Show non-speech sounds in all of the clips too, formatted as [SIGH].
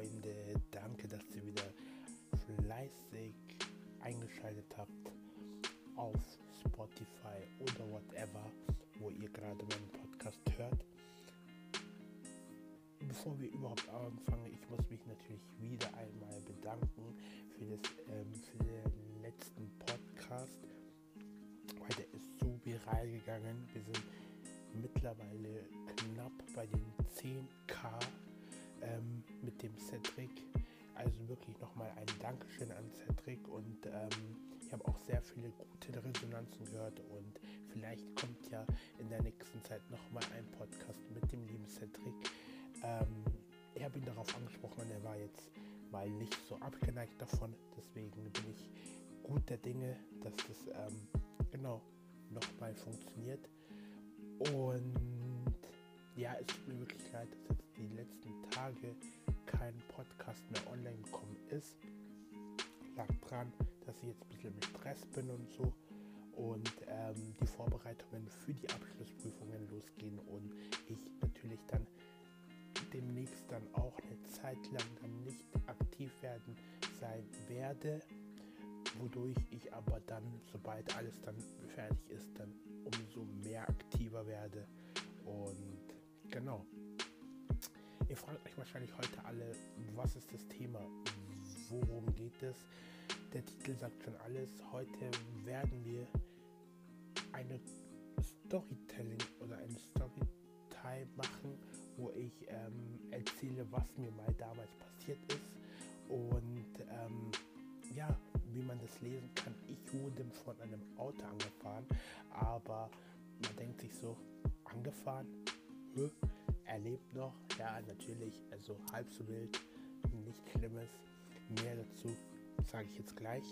Freunde, danke, dass ihr wieder fleißig eingeschaltet habt auf Spotify oder whatever, wo ihr gerade meinen Podcast hört. Bevor wir überhaupt anfangen, ich muss mich natürlich wieder einmal bedanken für, das, ähm, für den letzten Podcast, weil der ist so viral gegangen. Wir sind mittlerweile knapp bei den 10k ähm, dem Cedric. Also wirklich nochmal ein Dankeschön an Cedric und ähm, ich habe auch sehr viele gute Resonanzen gehört und vielleicht kommt ja in der nächsten Zeit nochmal ein Podcast mit dem lieben Cedric. Ähm, ich habe ihn darauf angesprochen und er war jetzt mal nicht so abgeneigt davon. Deswegen bin ich gut der Dinge, dass das ähm, genau nochmal funktioniert. Und ja, es tut mir wirklich leid, dass jetzt die letzten Tage kein Podcast mehr online gekommen ist. Lag dran, dass ich jetzt ein bisschen im Stress bin und so und ähm, die Vorbereitungen für die Abschlussprüfungen losgehen und ich natürlich dann demnächst dann auch eine Zeit lang dann nicht aktiv werden sein werde, wodurch ich aber dann, sobald alles dann fertig ist, dann umso mehr aktiver werde. Und genau. Ihr fragt euch wahrscheinlich heute alle, was ist das Thema? Worum geht es? Der Titel sagt schon alles. Heute werden wir eine Storytelling oder eine Storytime machen, wo ich ähm, erzähle, was mir mal damals passiert ist und ähm, ja, wie man das lesen kann. Ich wurde von einem Auto angefahren, aber man denkt sich so, angefahren? Hä? Er lebt noch? Ja, natürlich, also halb so wild, nichts Schlimmes. Mehr dazu sage ich jetzt gleich.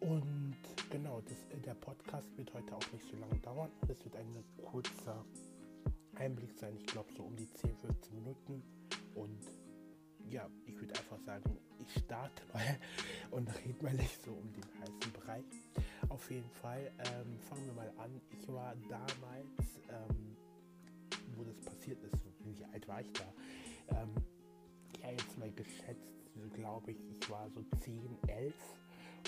Und genau, das, äh, der Podcast wird heute auch nicht so lange dauern. Es wird ein kurzer Einblick sein, ich glaube so um die 10, 15 Minuten. Und ja, ich würde einfach sagen, ich starte mal [LAUGHS] und rede mal nicht so um den heißen Brei. Auf jeden Fall ähm, fangen wir mal an. Ich war damals, ähm, wo das passiert ist, wie alt war ich da? Ähm, ja, jetzt mal geschätzt, glaube ich, ich war so 10, 11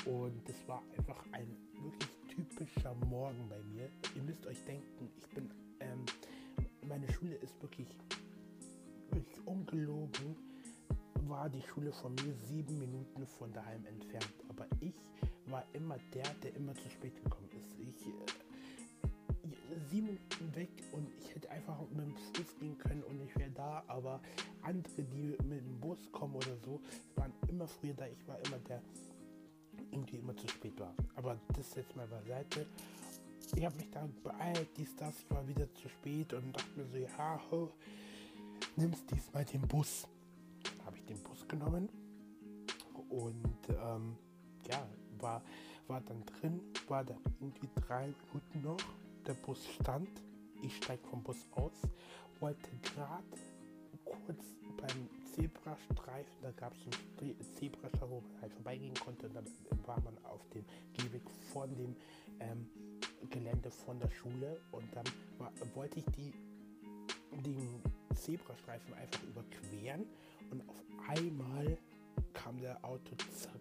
und es war einfach ein wirklich typischer Morgen bei mir. Ihr müsst euch denken, ich bin, ähm, meine Schule ist wirklich, wirklich ungelogen, war die Schule von mir sieben Minuten von daheim entfernt. Aber ich war immer der, der immer zu spät gekommen ist. Ich, äh, Minuten weg und ich hätte einfach mit dem Fuß gehen können und ich wäre da, aber andere, die mit dem Bus kommen oder so, waren immer früher da. Ich war immer der, irgendwie immer zu spät war. Aber das jetzt mal beiseite. Ich habe mich dann beeilt, dies, das, ich war wieder zu spät und dachte mir so, ja, ho, nimmst diesmal den Bus. Dann habe ich den Bus genommen und ähm, ja, war, war dann drin, war da irgendwie drei Minuten noch. Der Bus stand, ich steige vom Bus aus, wollte gerade kurz beim Zebrastreifen, da gab es einen Zebrastreifen, wo man halt vorbeigehen konnte. Und dann war man auf dem Gehweg von dem ähm, Gelände von der Schule. Und dann war, wollte ich die, den Zebrastreifen einfach überqueren. Und auf einmal kam der Auto zack.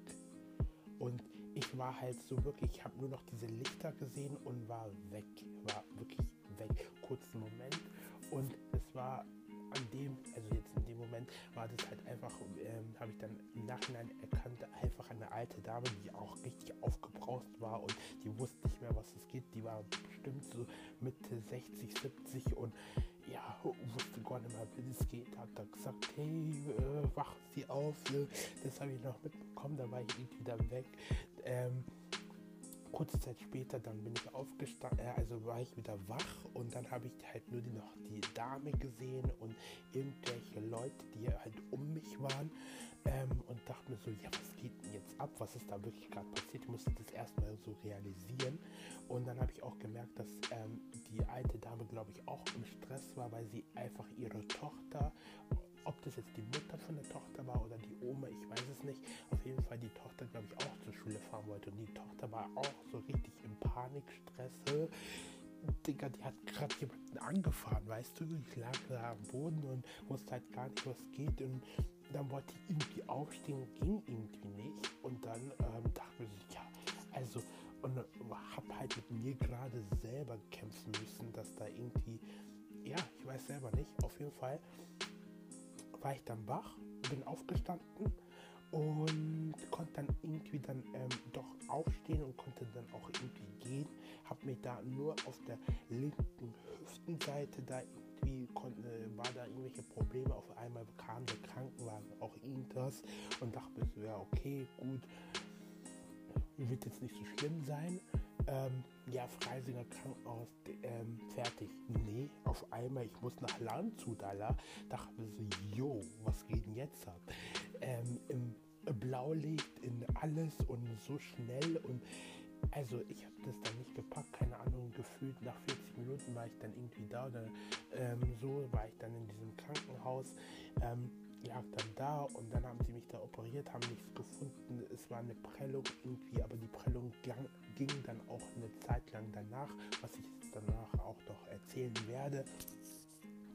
Und ich war halt so wirklich, ich habe nur noch diese Lichter gesehen und war weg. War wirklich weg. Kurzen Moment. Und es war an dem, also jetzt in dem Moment, war das halt einfach, ähm, habe ich dann im Nachhinein erkannt, einfach eine alte Dame, die auch richtig aufgebraucht war und die wusste nicht mehr, was es geht. Die war bestimmt so Mitte 60, 70 und ja, [LAUGHS] wusste gar nicht mehr, wie es geht. Hat dann gesagt, hey, äh, wachen Sie auf. Das habe ich noch mitbekommen, da war ich irgendwie wieder weg. Ähm, kurze Zeit später, dann bin ich aufgestanden, äh, also war ich wieder wach und dann habe ich halt nur die, noch die Dame gesehen und irgendwelche Leute, die halt um mich waren ähm, und dachte mir so, ja, was geht denn jetzt ab? Was ist da wirklich gerade passiert? Ich musste das erstmal so realisieren und dann habe ich auch gemerkt, dass ähm, die alte Dame, glaube ich, auch im Stress war, weil sie einfach ihre Tochter ob das jetzt die Mutter von der Tochter war oder die Oma, ich weiß es nicht. Auf jeden Fall die Tochter, glaube ich, auch zur Schule fahren wollte. Und die Tochter war auch so richtig im Panikstress. Digga, die hat gerade jemanden angefahren, weißt du? Ich lag da am Boden und wusste halt gar nicht, was geht. Und dann wollte ich irgendwie aufstehen, ging irgendwie nicht. Und dann ähm, dachte ich ja, also, und hab halt mit mir gerade selber kämpfen müssen, dass da irgendwie, ja, ich weiß selber nicht, auf jeden Fall war ich dann wach, bin aufgestanden und konnte dann irgendwie dann ähm, doch aufstehen und konnte dann auch irgendwie gehen. Hab mich da nur auf der linken Hüftenseite da irgendwie konnte, war da irgendwelche Probleme. Auf einmal kam der Krankenwagen auch irgendwas und dachte ja okay, gut, wird jetzt nicht so schlimm sein. Ja, Freisinger Krankenhaus, ähm, fertig. Nee, auf einmal, ich muss nach Landshut, Alter. Dachte mir so, jo, was geht denn jetzt ab? Ähm, Im Blaulicht, in alles und so schnell und also ich habe das dann nicht gepackt, keine Ahnung, gefühlt nach 40 Minuten war ich dann irgendwie da oder ähm, so war ich dann in diesem Krankenhaus. Ähm, lag dann da und dann haben sie mich da operiert, haben nichts gefunden. Es war eine Prellung irgendwie, aber die Prellung ging dann auch eine Zeit lang danach, was ich danach auch noch erzählen werde.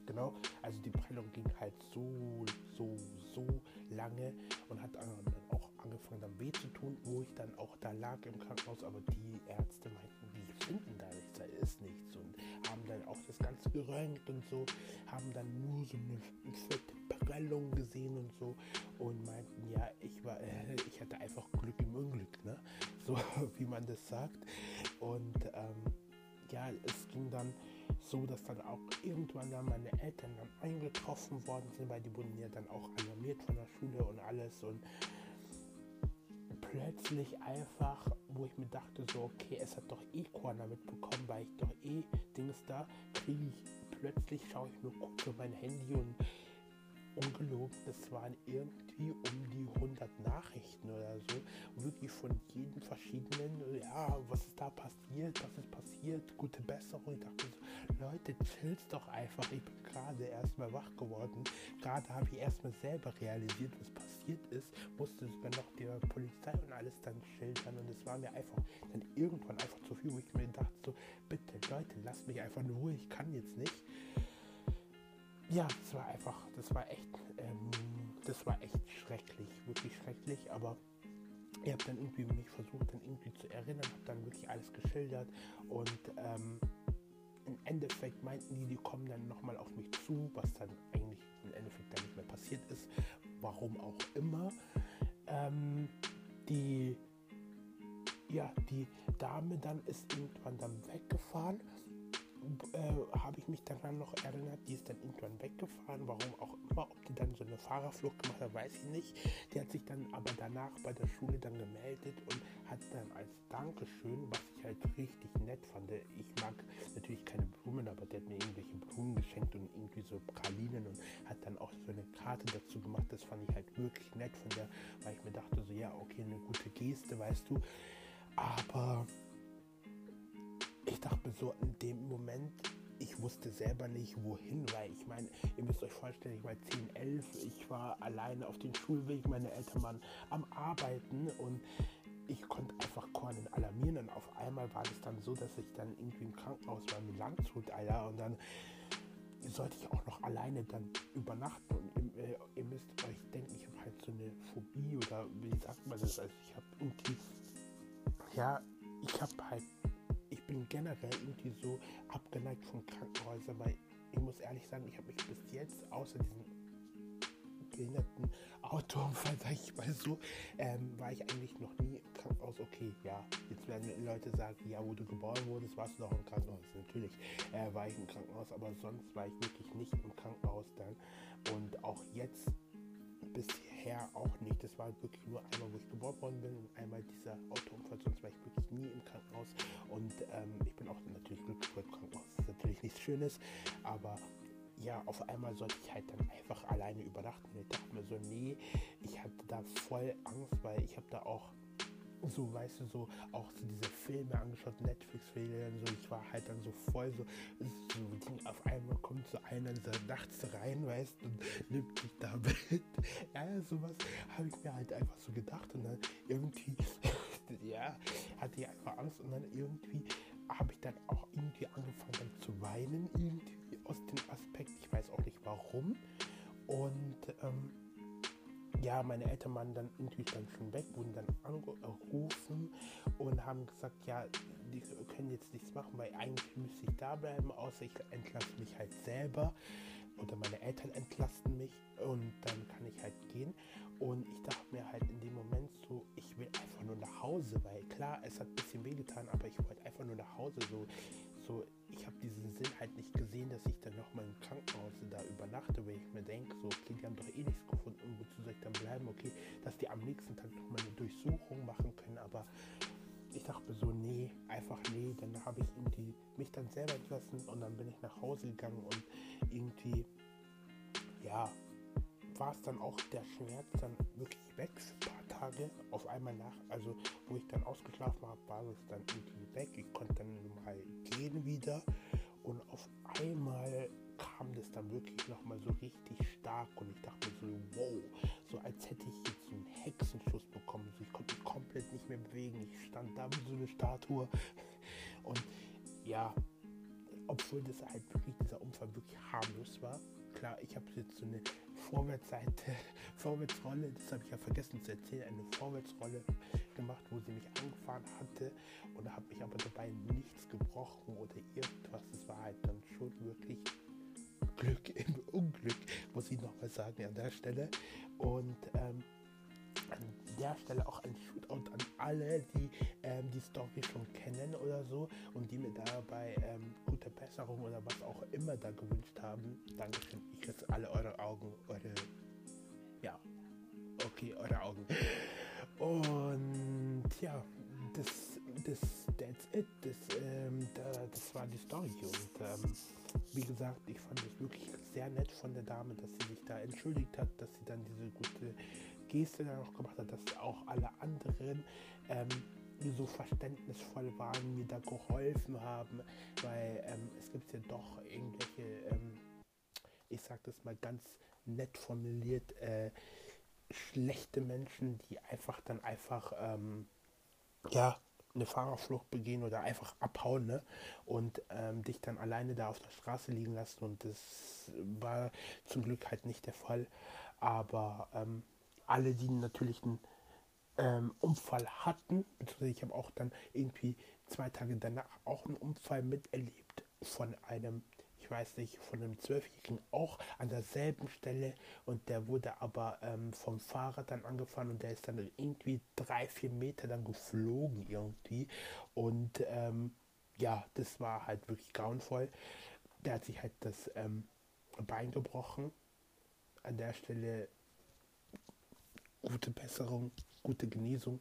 Genau, also die Prellung ging halt so, so, so lange und hat dann auch angefangen dann weh zu tun, wo ich dann auch da lag im Krankenhaus, aber die Ärzte meinten, die finden da nichts, da ist nichts und haben dann auch das Ganze geröntgt und so, haben dann nur so eine fette Prellung gesehen und so und meinten, ja, ich war, äh, ich hatte einfach Glück im Unglück, ne? [LAUGHS] So wie man das sagt. Und ähm, ja, es ging dann so, dass dann auch irgendwann dann meine Eltern dann eingetroffen worden sind, weil die wurden ja dann auch alarmiert von der Schule und alles und plötzlich einfach, wo ich mir dachte, so, okay, es hat doch eh Corona mitbekommen, weil ich doch eh Dings da, kriege ich plötzlich, schaue ich nur kurz auf mein Handy und ungelogen, das waren irgendwie um die 100 Nachrichten oder so, wirklich von jedem verschiedenen, ja, was ist da passiert, was ist passiert, gute Besserung. Ich dachte so, Leute, chillt doch einfach, ich bin gerade erstmal wach geworden, gerade habe ich erstmal selber realisiert, was passiert ist, musste sogar noch der Polizei und alles dann schildern. Und es war mir einfach dann irgendwann einfach zu viel, wo ich mir dachte so, bitte Leute, lasst mich einfach in Ruhe, ich kann jetzt nicht ja, das war einfach, das war echt, ähm, das war echt schrecklich, wirklich schrecklich, aber ich habe dann irgendwie mich versucht, dann irgendwie zu erinnern, habe dann wirklich alles geschildert und ähm, im Endeffekt meinten die, die kommen dann nochmal auf mich zu, was dann eigentlich im Endeffekt dann nicht mehr passiert ist, warum auch immer. Ähm, die, ja, die Dame dann ist irgendwann dann weggefahren äh, habe ich mich daran noch erinnert, die ist dann irgendwann weggefahren, warum auch immer, ob die dann so eine Fahrerflucht gemacht hat, weiß ich nicht. Die hat sich dann aber danach bei der Schule dann gemeldet und hat dann als Dankeschön, was ich halt richtig nett fand, ich mag natürlich keine Blumen, aber der hat mir irgendwelche Blumen geschenkt und irgendwie so Pralinen und hat dann auch so eine Karte dazu gemacht, das fand ich halt wirklich nett von der, weil ich mir dachte so, ja, okay, eine gute Geste, weißt du, aber ich dachte mir so in dem Moment, ich wusste selber nicht wohin, weil ich meine, ihr müsst euch vorstellen, ich war 10, 11, ich war alleine auf dem Schulweg, meine Eltern waren am Arbeiten und ich konnte einfach Kornen alarmieren und auf einmal war es dann so, dass ich dann irgendwie im Krankenhaus war mit Landshut, Alter, und dann sollte ich auch noch alleine dann übernachten und ihr, äh, ihr müsst euch denken, ich habe halt so eine Phobie oder wie sagt man das, also ich habe irgendwie, ja, ich habe halt bin generell irgendwie so abgeneigt von Krankenhäusern, weil ich muss ehrlich sagen, ich habe mich bis jetzt außer diesem behinderten Autounfall, [LAUGHS] sag ich mal so, ähm, war ich eigentlich noch nie im Krankenhaus. Okay, ja, jetzt werden Leute sagen, ja, wo du geboren wurdest, warst du noch im Krankenhaus. Natürlich äh, war ich im Krankenhaus, aber sonst war ich wirklich nicht im war wirklich nur einmal, wo ich geboren worden bin und einmal dieser Autounfall, sonst war ich wirklich nie im Krankenhaus. Und ähm, ich bin auch natürlich glücklich im Krankenhaus. Ist natürlich nichts Schönes, aber ja, auf einmal sollte ich halt dann einfach alleine übernachten. Ich dachte mir so, nee, ich hatte da voll Angst, weil ich habe da auch so, weißt du, so auch so diese Filme angeschaut, Netflix-Filme so, ich war halt dann so voll so, so auf einmal kommt so einer dieser nachts rein, weißt du, und nimmt dich da [LAUGHS] mit. Ja, sowas habe ich mir halt einfach so gedacht und dann irgendwie, [LAUGHS] ja, hatte ich einfach Angst und dann irgendwie habe ich dann auch irgendwie angefangen dann zu weinen, irgendwie aus dem Aspekt, ich weiß auch nicht warum. Und ähm, ja, meine Eltern waren dann irgendwie dann schon weg, wurden dann angerufen und haben gesagt, ja, die können jetzt nichts machen, weil eigentlich müsste ich da bleiben, außer ich entlasse mich halt selber oder meine Eltern entlasten mich und dann kann ich halt gehen. Und ich dachte mir halt in dem Moment so, ich will einfach nur nach Hause, weil klar, es hat ein bisschen wehgetan, aber ich wollte einfach nur nach Hause. So, dann selber entlassen und dann bin ich nach Hause gegangen und irgendwie, ja, war es dann auch der Schmerz dann wirklich weg ein paar Tage. Auf einmal nach, also wo ich dann ausgeschlafen habe, war es dann irgendwie weg. Ich konnte dann mal gehen wieder und auf einmal kam das dann wirklich nochmal so richtig stark und ich dachte mir so, wow, so als hätte ich jetzt einen Hexenschuss bekommen. So, ich konnte mich komplett nicht mehr bewegen. Ich stand da wie so eine Statue und ja, obwohl das halt wirklich dieser Unfall wirklich harmlos war. Klar, ich habe jetzt so eine Vorwärtsseite, [LAUGHS] Vorwärtsrolle, das habe ich ja vergessen zu erzählen, eine Vorwärtsrolle gemacht, wo sie mich angefahren hatte und habe mich aber dabei nichts gebrochen oder irgendwas. Es war halt dann schon wirklich Glück im Unglück, muss ich nochmal sagen an der Stelle. Und ähm, der Stelle auch ein Shootout an alle, die ähm, die Story schon kennen oder so und die mir dabei ähm, gute Besserung oder was auch immer da gewünscht haben. Dankeschön. Ich küsse alle eure Augen, eure. Ja. Okay, eure Augen. Und ja, das, das, that's it. Das, ähm, da, das war die Story. Und ähm, wie gesagt, ich fand es wirklich sehr nett von der Dame, dass sie sich da entschuldigt hat, dass sie dann diese gute Geste dann auch gemacht hat, dass auch alle anderen ähm, so verständnisvoll waren, mir da geholfen haben, weil ähm, es gibt ja doch irgendwelche, ähm, ich sag das mal ganz nett formuliert, äh, schlechte Menschen, die einfach dann einfach, ähm, ja, eine Fahrerflucht begehen oder einfach abhauen ne? und ähm, dich dann alleine da auf der Straße liegen lassen. Und das war zum Glück halt nicht der Fall. Aber ähm, alle, die natürlich einen ähm, Unfall hatten, beziehungsweise ich habe auch dann irgendwie zwei Tage danach auch einen Unfall miterlebt von einem, ich weiß nicht, von einem Zwölfjährigen auch an derselben Stelle und der wurde aber ähm, vom Fahrrad dann angefahren und der ist dann irgendwie drei, vier Meter dann geflogen irgendwie und ähm, ja, das war halt wirklich grauenvoll. Der hat sich halt das ähm, Bein gebrochen. An der Stelle gute Besserung, gute Genesung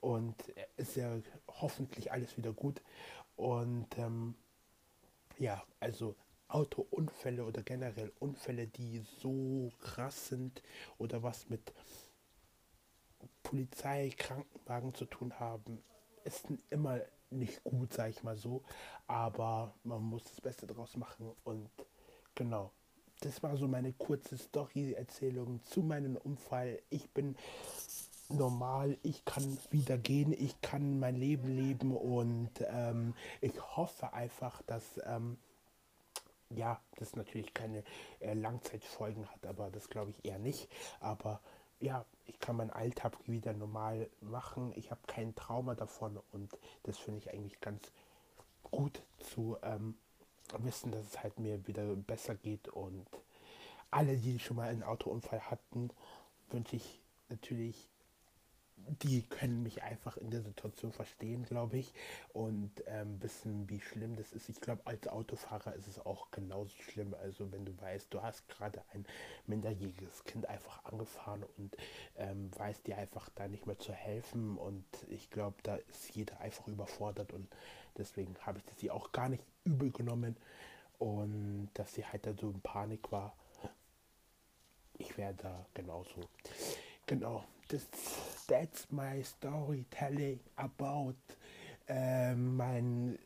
und ist ja hoffentlich alles wieder gut. Und ähm, ja, also Autounfälle oder generell Unfälle, die so krass sind oder was mit Polizei, Krankenwagen zu tun haben, ist immer nicht gut, sag ich mal so. Aber man muss das Beste draus machen und genau, das war so meine kurze Story-Erzählung zu meinem Unfall. Ich bin normal, ich kann wieder gehen, ich kann mein Leben leben und ähm, ich hoffe einfach, dass ähm, ja, das natürlich keine äh, Langzeitfolgen hat, aber das glaube ich eher nicht. Aber ja, ich kann meinen Alltag wieder normal machen. Ich habe kein Trauma davon und das finde ich eigentlich ganz gut zu ähm, wissen, dass es halt mir wieder besser geht und alle, die schon mal einen Autounfall hatten, wünsche ich natürlich, die können mich einfach in der Situation verstehen, glaube ich, und ähm, wissen, wie schlimm das ist. Ich glaube, als Autofahrer ist es auch genauso schlimm. Also wenn du weißt, du hast gerade ein minderjähriges Kind einfach angefahren und ähm, weißt dir einfach da nicht mehr zu helfen. Und ich glaube, da ist jeder einfach überfordert und deswegen habe ich das sie auch gar nicht übel genommen und dass sie halt da so in Panik war. Ich wäre da genauso. Genau, das, that's my storytelling about äh, mein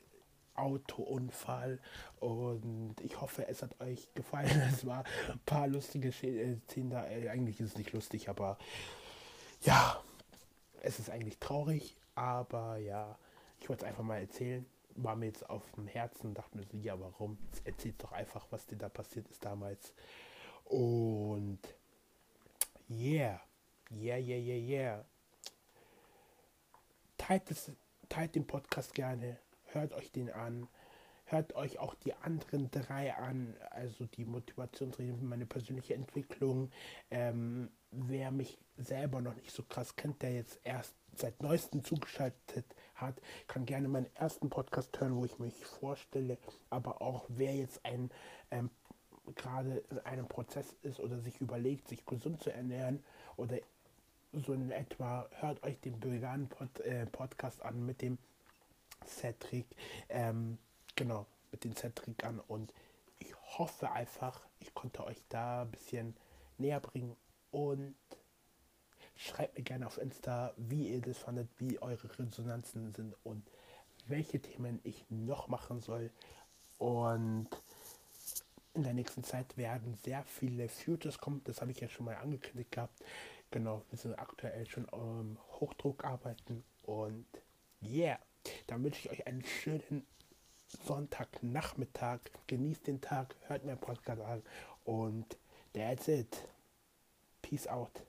Autounfall und ich hoffe, es hat euch gefallen. [LAUGHS] Es war ein paar lustige äh, Szenen da. Äh, eigentlich ist es nicht lustig, aber ja, es ist eigentlich traurig, aber ja, ich wollte es einfach mal erzählen. War mir jetzt auf dem Herzen, dachte mir so, ja, warum? Erzählt doch einfach, was dir da passiert ist damals. Und yeah, yeah, yeah, yeah, yeah. Teilt, es, teilt den Podcast gerne, hört euch den an, hört euch auch die anderen drei an, also die Motivationsrede, meine persönliche Entwicklung. Ähm, wer mich selber noch nicht so krass kennt, der jetzt erst seit neuestem zugeschaltet hat, kann gerne meinen ersten Podcast hören, wo ich mich vorstelle. Aber auch wer jetzt ein ähm, gerade in einem Prozess ist oder sich überlegt, sich gesund zu ernähren oder so in etwa, hört euch den veganen Pod, äh, Podcast an mit dem Cedric, ähm, genau, mit dem Cedric an und ich hoffe einfach, ich konnte euch da ein bisschen näher bringen und schreibt mir gerne auf Insta, wie ihr das fandet, wie eure Resonanzen sind und welche Themen ich noch machen soll und in der nächsten Zeit werden sehr viele Futures kommen. Das habe ich ja schon mal angekündigt gehabt. Genau, wir sind aktuell schon am Hochdruck arbeiten. Und yeah, dann wünsche ich euch einen schönen Sonntagnachmittag. Genießt den Tag, hört mir Podcast an. Und that's it. Peace out.